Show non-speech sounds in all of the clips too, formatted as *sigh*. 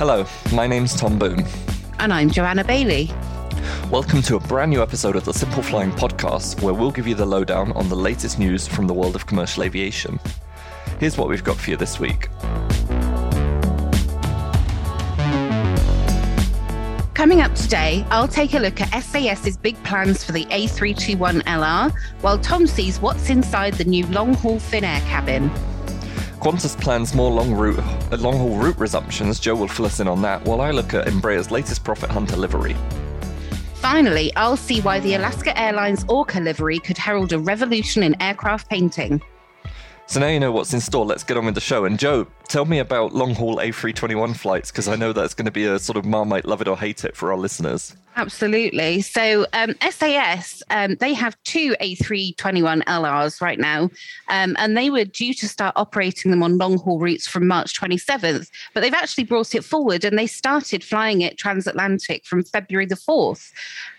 Hello, my name's Tom Boone. And I'm Joanna Bailey. Welcome to a brand new episode of the Simple Flying podcast, where we'll give you the lowdown on the latest news from the world of commercial aviation. Here's what we've got for you this week. Coming up today, I'll take a look at SAS's big plans for the A321LR, while Tom sees what's inside the new long haul Finnair cabin. Qantas plans more long route, uh, long haul route resumptions. Joe will fill us in on that, while I look at Embraer's latest Profit Hunter livery. Finally, I'll see why the Alaska Airlines Orca livery could herald a revolution in aircraft painting. So now you know what's in store. Let's get on with the show. And Joe, tell me about long haul A321 flights because I know that's going to be a sort of marmite love it or hate it for our listeners. Absolutely. So um, SAS, um, they have two A321 LRs right now, um, and they were due to start operating them on long haul routes from March 27th, but they've actually brought it forward and they started flying it transatlantic from February the 4th.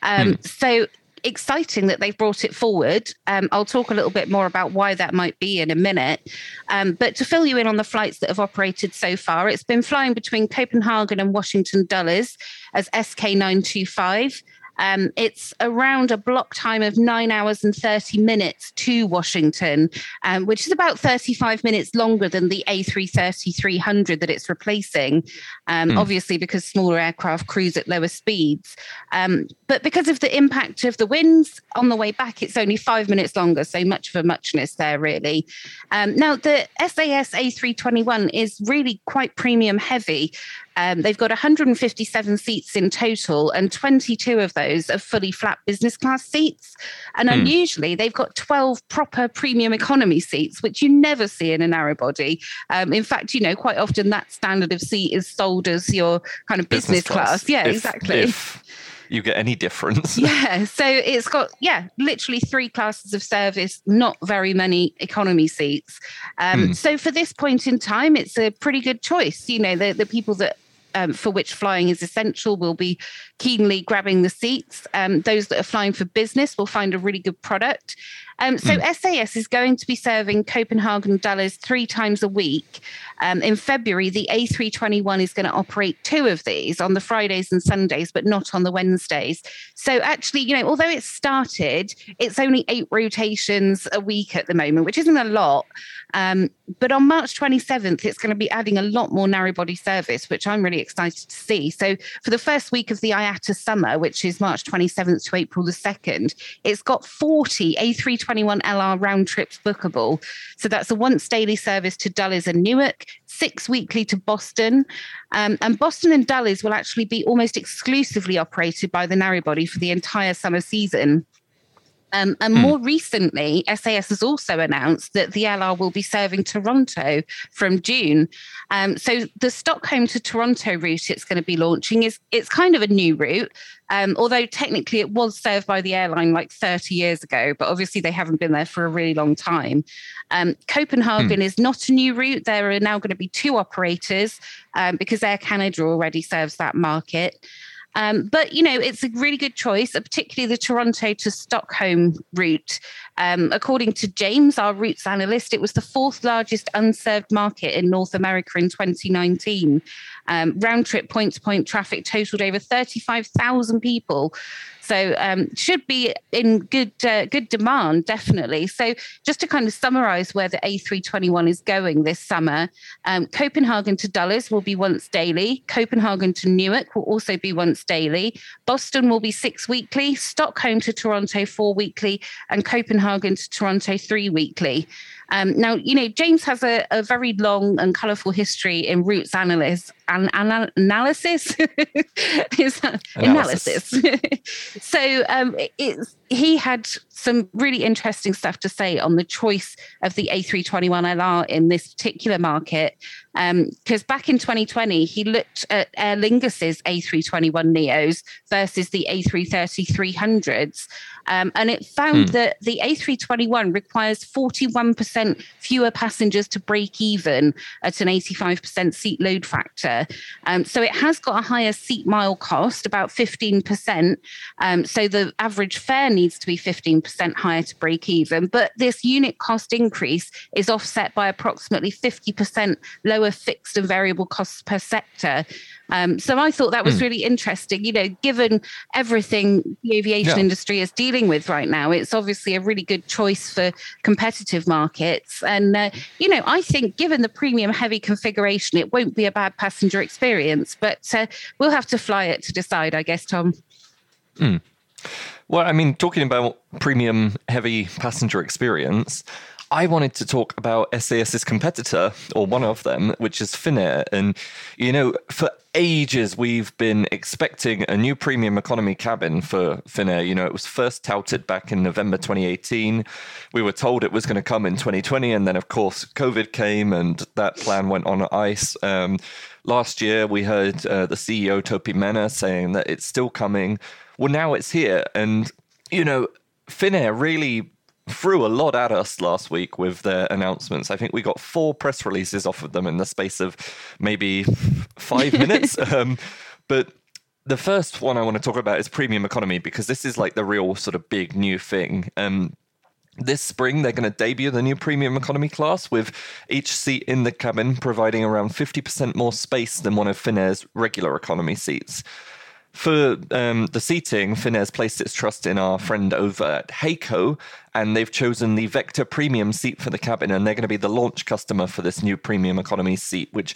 Um, hmm. So exciting that they've brought it forward. Um, I'll talk a little bit more about why that might be in a minute. Um, but to fill you in on the flights that have operated so far, it's been flying between Copenhagen and Washington Dulles as SK925. Um, it's around a block time of nine hours and 30 minutes to Washington, um, which is about 35 minutes longer than the A330 300 that it's replacing, um, mm. obviously, because smaller aircraft cruise at lower speeds. Um, but because of the impact of the winds on the way back, it's only five minutes longer. So much of a muchness there, really. Um, now, the SAS A321 is really quite premium heavy. Um, they've got 157 seats in total, and 22 of those are fully flat business class seats. And hmm. unusually, they've got 12 proper premium economy seats, which you never see in a narrow body. Um, in fact, you know, quite often that standard of seat is sold as your kind of business, business class. class. Yeah, if, exactly. If *laughs* you get any difference. yeah. *laughs* So it's got, yeah, literally three classes of service, not very many economy seats. Um, mm. So for this point in time, it's a pretty good choice. You know, the, the people that um, for which flying is essential will be keenly grabbing the seats. Um, those that are flying for business will find a really good product. Um, so mm. SAS is going to be serving Copenhagen Dulles three times a week. Um, in February, the A321 is going to operate two of these on the Fridays and Sundays, but not on the Wednesdays. So actually, you know, although it's started, it's only eight rotations a week at the moment, which isn't a lot. Um, but on March 27th, it's going to be adding a lot more narrow body service, which I'm really excited to see. So for the first week of the IATA summer, which is March 27th to April the 2nd, it's got 40 A321 LR round trips bookable. So that's a once daily service to Dulles and Newark, six weekly to Boston. Um, and Boston and Dulles will actually be almost exclusively operated by the narrow for the entire summer season. Um, and hmm. more recently, SAS has also announced that the LR will be serving Toronto from June. Um, so the Stockholm to Toronto route it's going to be launching is it's kind of a new route, um, although technically it was served by the airline like 30 years ago, but obviously they haven't been there for a really long time. Um, Copenhagen hmm. is not a new route. There are now going to be two operators um, because Air Canada already serves that market. Um, but you know, it's a really good choice, particularly the Toronto to Stockholm route. Um, according to James, our routes analyst, it was the fourth largest unserved market in North America in 2019. Um, round trip point to point traffic totaled over 35,000 people. So um, should be in good uh, good demand, definitely. So just to kind of summarize where the A321 is going this summer, um, Copenhagen to Dulles will be once daily. Copenhagen to Newark will also be once daily. Boston will be six weekly. Stockholm to Toronto four weekly, and Copenhagen to Toronto three weekly. Um, now, you know, James has a, a very long and colourful history in routes analysis. An, an, analysis *laughs* is analysis. analysis. *laughs* so um, it's he had some really interesting stuff to say on the choice of the A321LR in this particular market. Because um, back in 2020, he looked at Aer Lingus's A321 Neos versus the A330 300s. Um, and it found hmm. that the A321 requires 41% fewer passengers to break even at an 85% seat load factor. Um, so it has got a higher seat mile cost, about 15%. Um, so the average fare needs to be 15% higher to break even. But this unit cost increase is offset by approximately 50% lower fixed and variable costs per sector Um, so I thought that was mm. really interesting. You know, given everything the aviation yeah. industry is dealing with right now, it's obviously a really good choice for competitive markets. And, uh, you know, I think given the premium heavy configuration, it won't be a bad passenger experience, but uh, we'll have to fly it to decide, I guess, Tom. Mm. Well, I mean, talking about premium heavy passenger experience, I wanted to talk about SAS's competitor, or one of them, which is Finnair. And, you know, for ages, we've been expecting a new premium economy cabin for Finnair. You know, it was first touted back in November 2018. We were told it was going to come in 2020. And then, of course, COVID came and that plan went on ice. Um, last year, we heard uh, the CEO, Topi Manner, saying that it's still coming. Well, now it's here. And, you know, Finnair really threw a lot at us last week with their announcements. I think we got four press releases off of them in the space of maybe five *laughs* minutes. Um, but the first one I want to talk about is premium economy because this is like the real sort of big new thing. Um, this spring, they're going to debut the new premium economy class with each seat in the cabin providing around 50% more space than one of Finnair's regular economy seats. For um, the seating, Finnair's placed its trust in our friend over at HAECO, and they've chosen the Vector Premium seat for the cabin, and they're going to be the launch customer for this new premium economy seat, which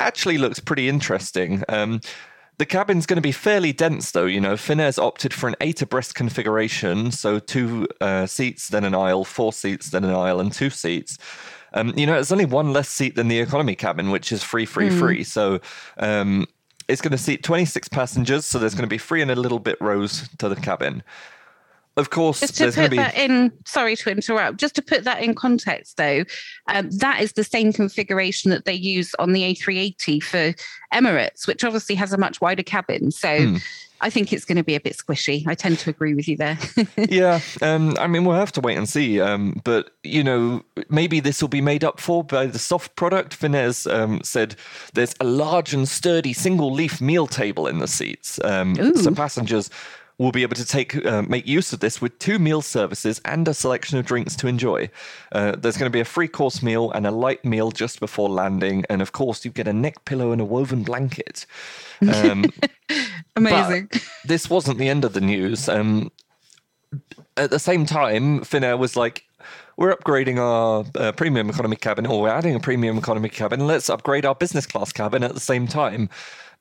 actually looks pretty interesting. Um, the cabin's going to be fairly dense, though. You know, Finnair's opted for an eight abreast configuration, so two uh, seats, then an aisle, four seats, then an aisle, and two seats. Um, you know, it's only one less seat than the economy cabin, which is free, free, mm. free. So, um, it's going to seat 26 passengers, so there's going to be three and a little bit rows to the cabin. Of course, just to put be... that in. Sorry to interrupt. Just to put that in context, though, um, that is the same configuration that they use on the A380 for Emirates, which obviously has a much wider cabin. So. Mm. I think it's going to be a bit squishy. I tend to agree with you there. *laughs* yeah, um, I mean, we'll have to wait and see. Um, but you know, maybe this will be made up for by the soft product. Finnair's um, said there's a large and sturdy single leaf meal table in the seats, um, so passengers will be able to take uh, make use of this with two meal services and a selection of drinks to enjoy. Uh, there's going to be a free course meal and a light meal just before landing, and of course, you get a neck pillow and a woven blanket. Um, *laughs* Amazing. this wasn't the end of the news. Um, at the same time, Finnair was like, we're upgrading our uh, premium economy cabin, or we're adding a premium economy cabin. Let's upgrade our business class cabin at the same time.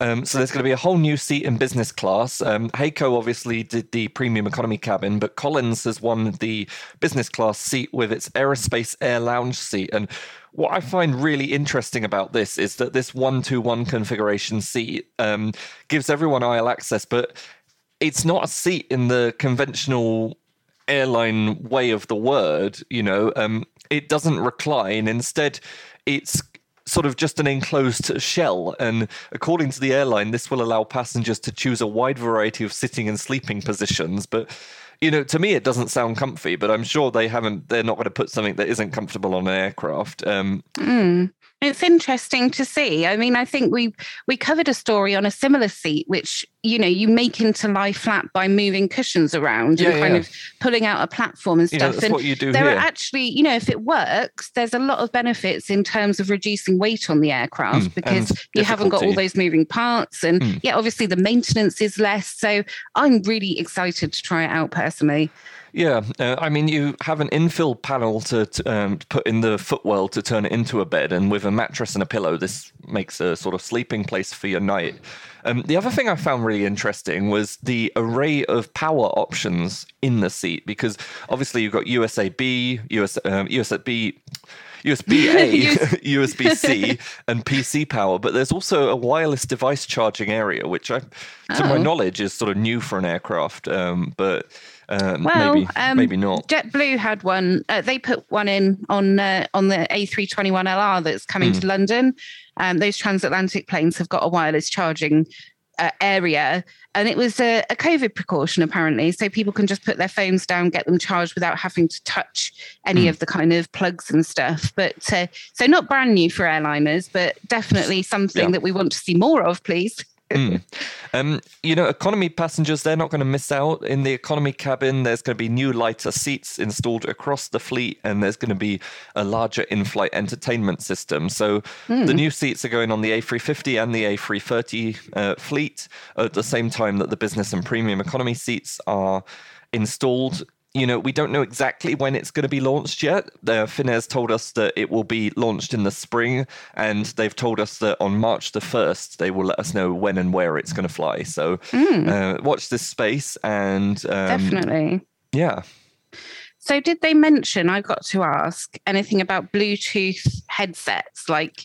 Um, so there's going to be a whole new seat in business class. Um, HAECO obviously did the premium economy cabin, but Collins has won the business class seat with its aerospace air lounge seat. And what I find really interesting about this is that this one-to-one configuration seat um, gives everyone aisle access, but it's not a seat in the conventional airline way of the word. You know, um, it doesn't recline. Instead, it's sort of just an enclosed shell. And according to the airline, this will allow passengers to choose a wide variety of sitting and sleeping positions. But you know, to me, it doesn't sound comfy, but I'm sure they haven't. They're not going to put something that isn't comfortable on an aircraft. Um, mm. It's interesting to see. I mean, I think we we covered a story on a similar seat, which you know you make into lie flat by moving cushions around yeah, and kind yeah. of pulling out a platform and stuff. and what you do there here. are actually, you know, if it works, there's a lot of benefits in terms of reducing weight on the aircraft mm, because you haven't got all those moving parts, and mm. yeah, obviously the maintenance is less. So I'm really excited to try it out personally. Yeah, uh, I mean, you have an infill panel to, to um, put in the footwell to turn it into a bed, and with a mattress and a pillow, this makes a sort of sleeping place for your night. Um, the other thing I found really interesting was the array of power options in the seat, because obviously you've got USA B, US, um, USB. USB A, USB *laughs* *laughs* C, and PC power, but there's also a wireless device charging area, which, I, to oh. my knowledge, is sort of new for an aircraft. Um, but um, well, maybe, um, maybe not. JetBlue had one. Uh, they put one in on uh, on the A321LR that's coming mm. to London. Um, those transatlantic planes have got a wireless charging uh, area, and it was a, a, COVID precaution apparently, so people can just put their phones down, get them charged without having to touch any mm. of the kind of plugs and stuff. But uh, so not brand new for airliners, but definitely something yeah. that we want to see more of, please. Mm. um, you know, economy passengers, they're not going to miss out. In the economy cabin, there's going to be new lighter seats installed across the fleet, and there's going to be a larger in flight entertainment system. So mm. the new seats are going on the A350 and the A330 uh, fleet at the same time that the business and premium economy seats are installed you know, we don't know exactly when it's going to be launched yet. Uh, Finnair's told us that it will be launched in the spring, and they've told us that on March the 1st, they will let us know when and where it's going to fly. So mm. uh, watch this space and. Um, Definitely. Yeah. So, did they mention? I got to ask anything about Bluetooth headsets, like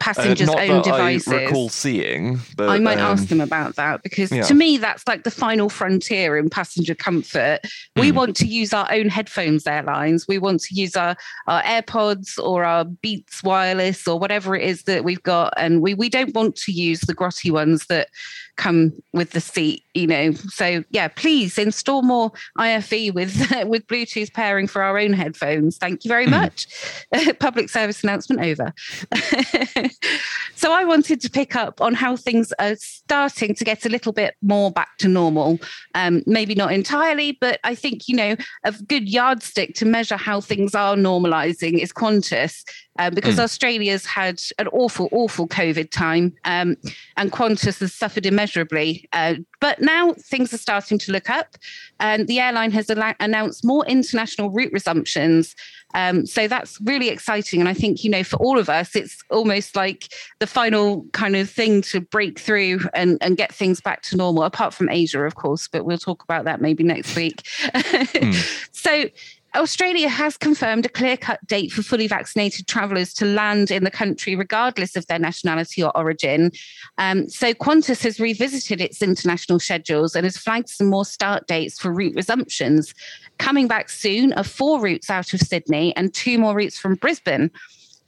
passengers' uh, own devices. I recall seeing, but I might um, ask them about that because yeah. to me that's like the final frontier in passenger comfort. We mm. want to use our own headphones, airlines. We want to use our our AirPods or our Beats wireless or whatever it is that we've got, and we we don't want to use the grotty ones that come with the seat. You know, so yeah, please install more IFE with *laughs* with Bluetooth pairing for our own headphones. Thank you very mm. much. *laughs* Public service announcement over. *laughs* so I wanted to pick up on how things are starting to get a little bit more back to normal. Um, maybe not entirely, but I think, you know, a good yardstick to measure how things are normalizing is Qantas um, because mm. Australia's had an awful, awful COVID time, um, and Qantas has suffered immeasurably. Uh, but now things are starting to look up, and the airline has al- announced more international route resumptions. Um, so that's really exciting, and I think you know for all of us, it's almost like the final kind of thing to break through and, and get things back to normal. Apart from Asia, of course, but we'll talk about that maybe next week. *laughs* mm. So Australia has confirmed a clear cut date for fully vaccinated travellers to land in the country, regardless of their nationality or origin. Um, so, Qantas has revisited its international schedules and has flagged some more start dates for route resumptions. Coming back soon are four routes out of Sydney and two more routes from Brisbane.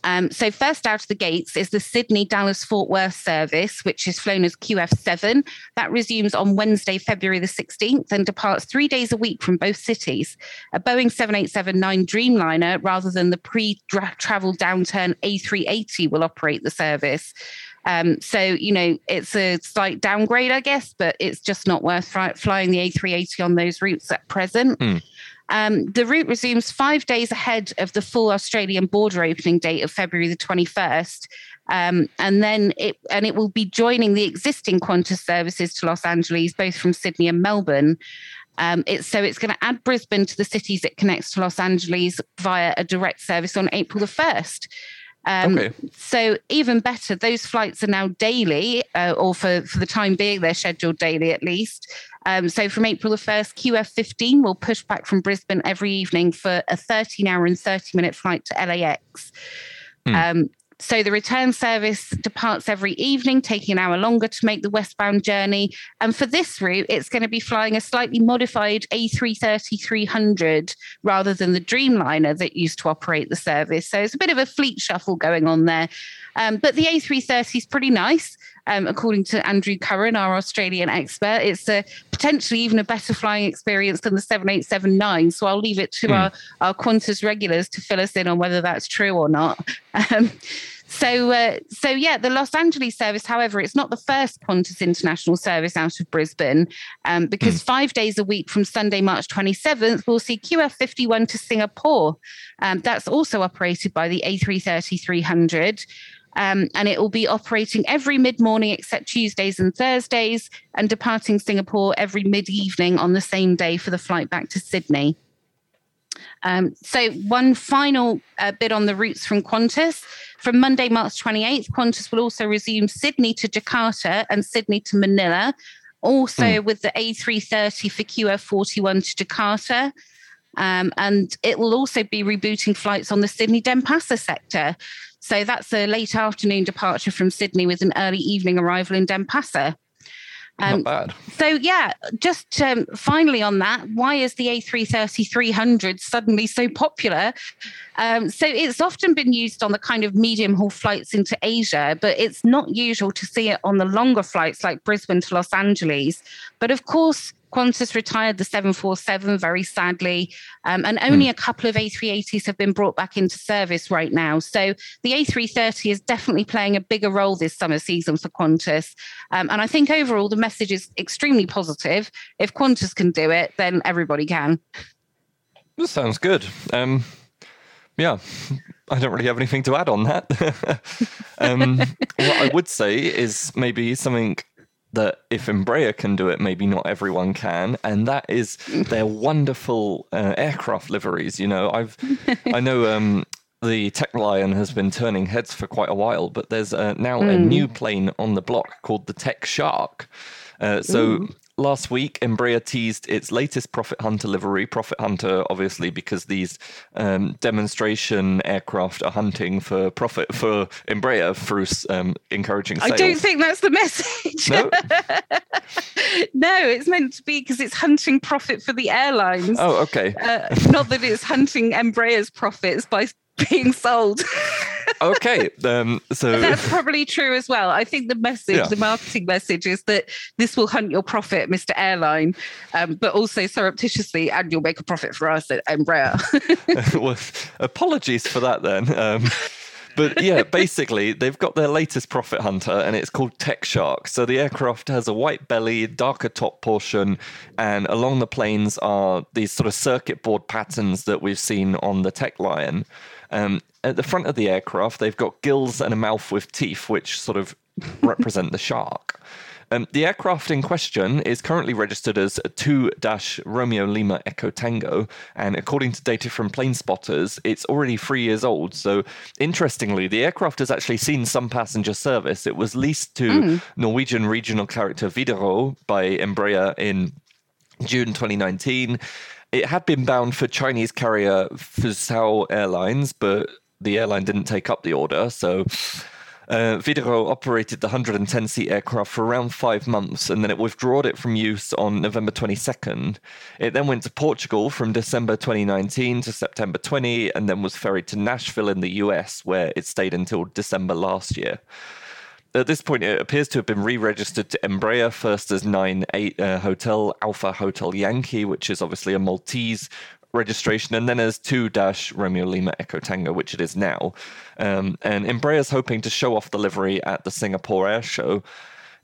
Um, so, first out of the gates is the Sydney Dallas Fort Worth service, which is flown as QF7. That resumes on Wednesday, February the 16th, and departs three days a week from both cities. A Boeing 787 Dreamliner, rather than the pre travel downturn A380, will operate the service. Um, so, you know, it's a slight downgrade, I guess, but it's just not worth flying the A380 on those routes at present. Mm. Um, the route resumes five days ahead of the full Australian border opening date of February the 21st. Um, and then it and it will be joining the existing Qantas services to Los Angeles, both from Sydney and Melbourne. Um, it's, so it's going to add Brisbane to the cities it connects to Los Angeles via a direct service on April the 1st. Um, okay. So even better, those flights are now daily, uh, or for, for the time being, they're scheduled daily at least. Um, so from April the 1st, QF15 will push back from Brisbane every evening for a 13 hour and 30 minute flight to LAX. Hmm. Um, so the return service departs every evening, taking an hour longer to make the westbound journey. And for this route, it's going to be flying a slightly modified A330 300 rather than the Dreamliner that used to operate the service. So it's a bit of a fleet shuffle going on there. Um, but the A330 is pretty nice. Um, according to Andrew Curran, our Australian expert, it's a, potentially even a better flying experience than the 787-9. So I'll leave it to mm. our, our Qantas regulars to fill us in on whether that's true or not. Um, so, uh, so yeah, the Los Angeles service, however, it's not the first Qantas international service out of Brisbane, um, because mm. five days a week from Sunday, March 27th, we'll see QF51 to Singapore. Um, that's also operated by the A330 300. Um, and it will be operating every mid morning except Tuesdays and Thursdays, and departing Singapore every mid evening on the same day for the flight back to Sydney. Um, so, one final uh, bit on the routes from Qantas. From Monday, March 28th, Qantas will also resume Sydney to Jakarta and Sydney to Manila, also mm. with the A330 for QF41 to Jakarta. Um, and it will also be rebooting flights on the Sydney Denpasar sector. So that's a late afternoon departure from Sydney with an early evening arrival in Denpasar. Um, Not bad. So yeah, just um, finally on that, why is the A330 300 suddenly so popular? Um, so it's often been used on the kind of medium haul flights into Asia, but it's not usual to see it on the longer flights like Brisbane to Los Angeles. But of course, Qantas retired the 747 very sadly, um, and only mm. a couple of A380s have been brought back into service right now. So the A330 is definitely playing a bigger role this summer season for Qantas. Um, and I think overall the message is extremely positive. If Qantas can do it, then everybody can. This sounds good. Um, yeah, *laughs* I don't really have anything to add on that. *laughs* um, what I would say is maybe something that if Embraer can do it, maybe not everyone can, and that is their *laughs* wonderful uh, aircraft liveries. You know, I've *laughs* I know um, the Tech Lion has been turning heads for quite a while, but there's uh, now mm. a hmm. new plane on the block called the Tech Shark. Uh, so Ooh last week, Embraer teased its latest Profit Hunter livery. Profit Hunter, obviously, because these um, demonstration aircraft are hunting for profit for Embraer through um, encouraging sales. I don't think that's the *laughs* message. No, *laughs* no it's meant to be because it's hunting profit for the airlines. Oh, okay. Uh, not that it's hunting Embraer's profits by *laughs* being sold. Okay, um, so that's probably true as well. I think the message, yeah. the marketing message, is that this will hunt your profit, Mr. Airline, um, but also surreptitiously, and you'll make a profit for us at Embraer. *laughs* *laughs* well, apologies for that then. Um, but yeah, basically, they've got their latest profit hunter, and it's called Tech Shark. So the aircraft has a white belly, darker top portion, and along the planes are these sort of circuit board patterns that we've seen on the Tech Lion. Um, at the front of the aircraft, they've got gills and a mouth with teeth, which sort of represent the shark. Um, the aircraft in question is currently registered as 2 Romeo Lima Echo Tango, and according to data from plane spotters, it's already three years old. So, interestingly, the aircraft has actually seen some passenger service. It was leased to mm. Norwegian regional charter Widerøe by Embraer in June 2019. It had been bound for Chinese carrier Fuzhou Airlines, but the airline didn't take up the order. So uh, operated the 110 seat aircraft for around five months and then it withdrew it from use on November 22nd. It then went to Portugal from December 2019 to September 20 and then was ferried to Nashville in the US, where it stayed until December last year. At this point, it appears to have been re-registered to Embraer first as 9-8 uh, Hotel Alpha Hotel Yankee, which is obviously a Maltese registration, and then as 2 Romeo Lima Echo Tango, which it is now. Um, and Embraer is hoping to show off the livery at the Singapore Air Show.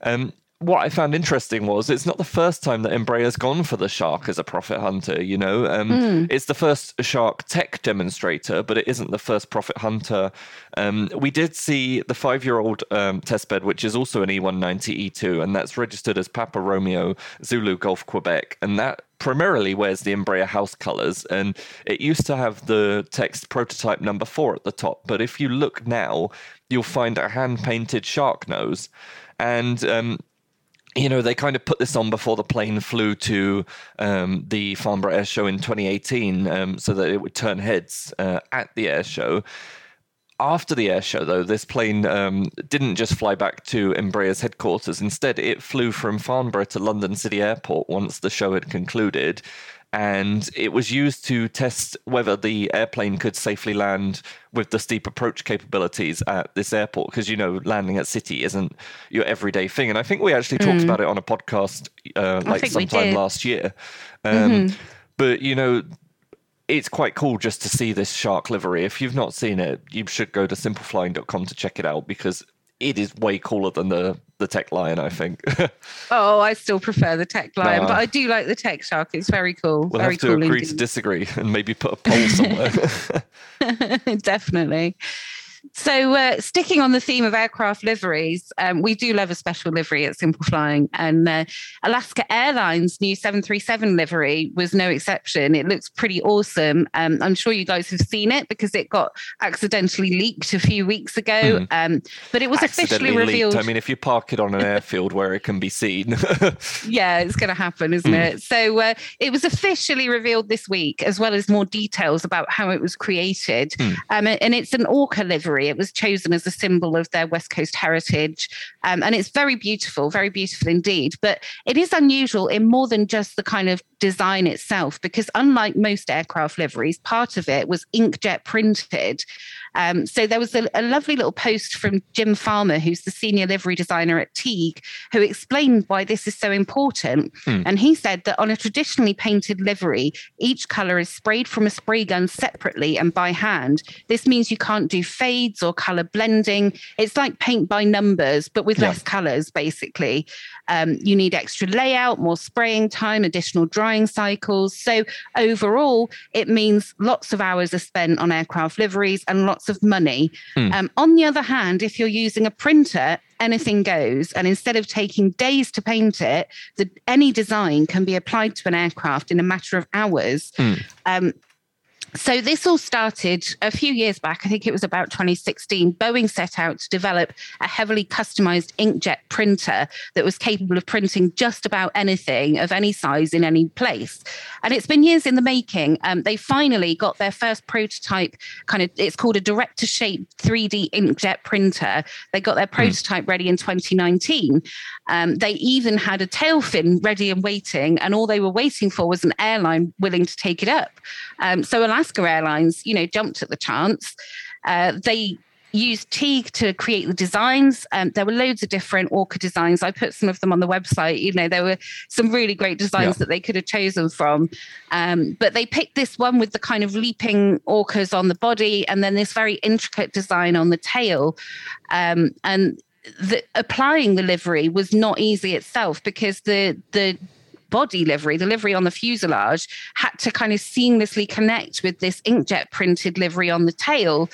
Um, what I found interesting was it's not the first time that Embraer's gone for the shark as a profit hunter. You know, um, mm. it's the first shark tech demonstrator, but it isn't the first profit hunter. Um, we did see the five-year-old um, testbed, which is also an E190 E2, and that's registered as Papa Romeo Zulu Golf Quebec, and that primarily wears the Embraer house colors, and it used to have the text prototype number four at the top. But if you look now, you'll find a hand painted shark nose. And um, you know, they kind of put this on before the plane flew to um, the Farnborough Air Show in 2018 um, so that it would turn heads uh, at the air show. After the air show, though, this plane um, didn't just fly back to Embraer's headquarters. Instead, it flew from Farnborough to London City Airport once the show had concluded and it was used to test whether the airplane could safely land with the steep approach capabilities at this airport because you know landing at city isn't your everyday thing and i think we actually talked mm. about it on a podcast uh, like sometime last year um, mm-hmm. but you know it's quite cool just to see this shark livery if you've not seen it you should go to simpleflying.com to check it out because it is way cooler than the the Tech Lion, I think. *laughs* oh, I still prefer the Tech Lion, nah. but I do like the Tech Shark. It's very cool. We'll very have to cool agree indeed. to disagree and maybe put a poll somewhere. *laughs* *laughs* Definitely. So, uh, sticking on the theme of aircraft liveries, um, we do love a special livery at Simple Flying, and uh, Alaska Airlines' new 737 livery was no exception. It looks pretty awesome. Um, I'm sure you guys have seen it because it got accidentally leaked a few weeks ago, hmm. um, but it was officially revealed. Leaked. I mean, if you park it on an airfield where it can be seen, *laughs* yeah, it's going to happen, isn't mm. it? So, uh, it was officially revealed this week, as well as more details about how it was created, mm. and it's an Orca livery It was chosen as a symbol of their West Coast heritage. Um, and it's very beautiful, very beautiful indeed. But it is unusual in more than just the kind of design itself because unlike most aircraft liveries part of it was inkjet printed um, so there was a, a, lovely little post from Jim Farmer, who's the senior livery designer at Teague, who explained why this is so important. Hmm. And he said that on a traditionally painted livery, each color is sprayed from a spray gun separately and by hand. This means you can't do fades or color blending. It's like paint by numbers, but with yeah. less colors, basically. Um, you need extra layout, more spraying time, additional drying cycles. So overall, it means lots of hours are spent on aircraft liveries and lots of money. Mm. Um, on the other hand, if you're using a printer, anything goes. And instead of taking days to paint it, the, any design can be applied to an aircraft in a matter of hours. Mm. Um, so this all started a few years back. I think it was about 2016. Boeing set out to develop a heavily customized inkjet printer that was capable of printing just about anything of any size in any place. And it's been years in the making. Um, they finally got their first prototype. Kind of, it's called a direct to shape 3D inkjet printer. They got their hmm. prototype mm. ready in 2019. Um, they even had a tail fin ready and waiting, and all they were waiting for was an airline willing to take it up. Um, so Alaska Airlines, you know, jumped at the chance. Uh, they used Teague to create the designs. Um, there were loads of different Orca designs. I put some of them on the website. You know, there were some really great designs yeah. that they could have chosen from. Um, but they picked this one with the kind of leaping orcas on the body and then this very intricate design on the tail. Um, and the, applying the livery was not easy itself because the the body livery, the livery on the fuselage, had to kind of seamlessly connect with this inkjet printed livery on the tail.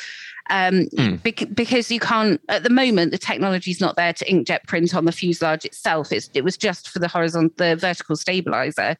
Um, mm. bec- because you can't at the moment the technology is not there to inkjet print on the fuselage itself. It's, it was just for the horizontal, the vertical stabilizer.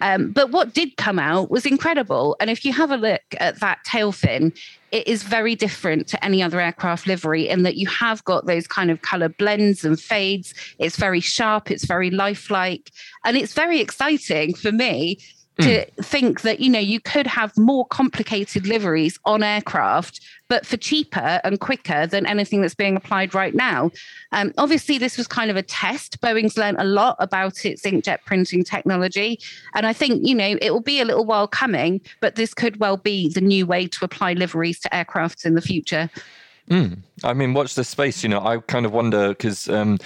Um, but what did come out was incredible. And if you have a look at that tail fin, it is very different to any other aircraft livery in that you have got those kind of color blends and fades. It's very sharp, it's very lifelike, and it's very exciting for me to mm. think that you know you could have more complicated liveries on aircraft but for cheaper and quicker than anything that's being applied right now um, obviously this was kind of a test boeing's learned a lot about its inkjet printing technology and i think you know it will be a little while coming but this could well be the new way to apply liveries to aircrafts in the future mm. i mean watch this space you know i kind of wonder because um,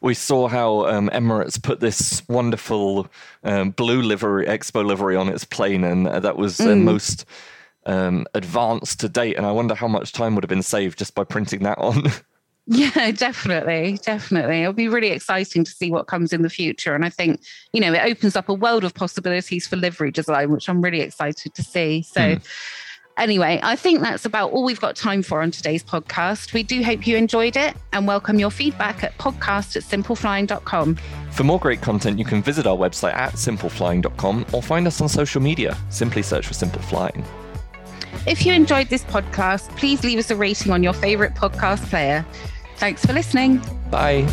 we saw how um, Emirates put this wonderful um, blue livery, Expo livery on its plane, and uh, that was mm. most um, advanced to date. And I wonder how much time would have been saved just by printing that on. *laughs* Yeah, definitely. Definitely. It'll be really exciting to see what comes in the future. And I think, you know, it opens up a world of possibilities for livery design, which I'm really excited to see. So, mm. Anyway, I think that's about all we've got time for on today's podcast. We do hope you enjoyed it and welcome your feedback at podcast at simpleflying.com. For more great content, you can visit our website at simpleflying.com or find us on social media. Simply search for Simple Flying. If you enjoyed this podcast, please leave us a rating on your favorite podcast player. Thanks for listening. Bye.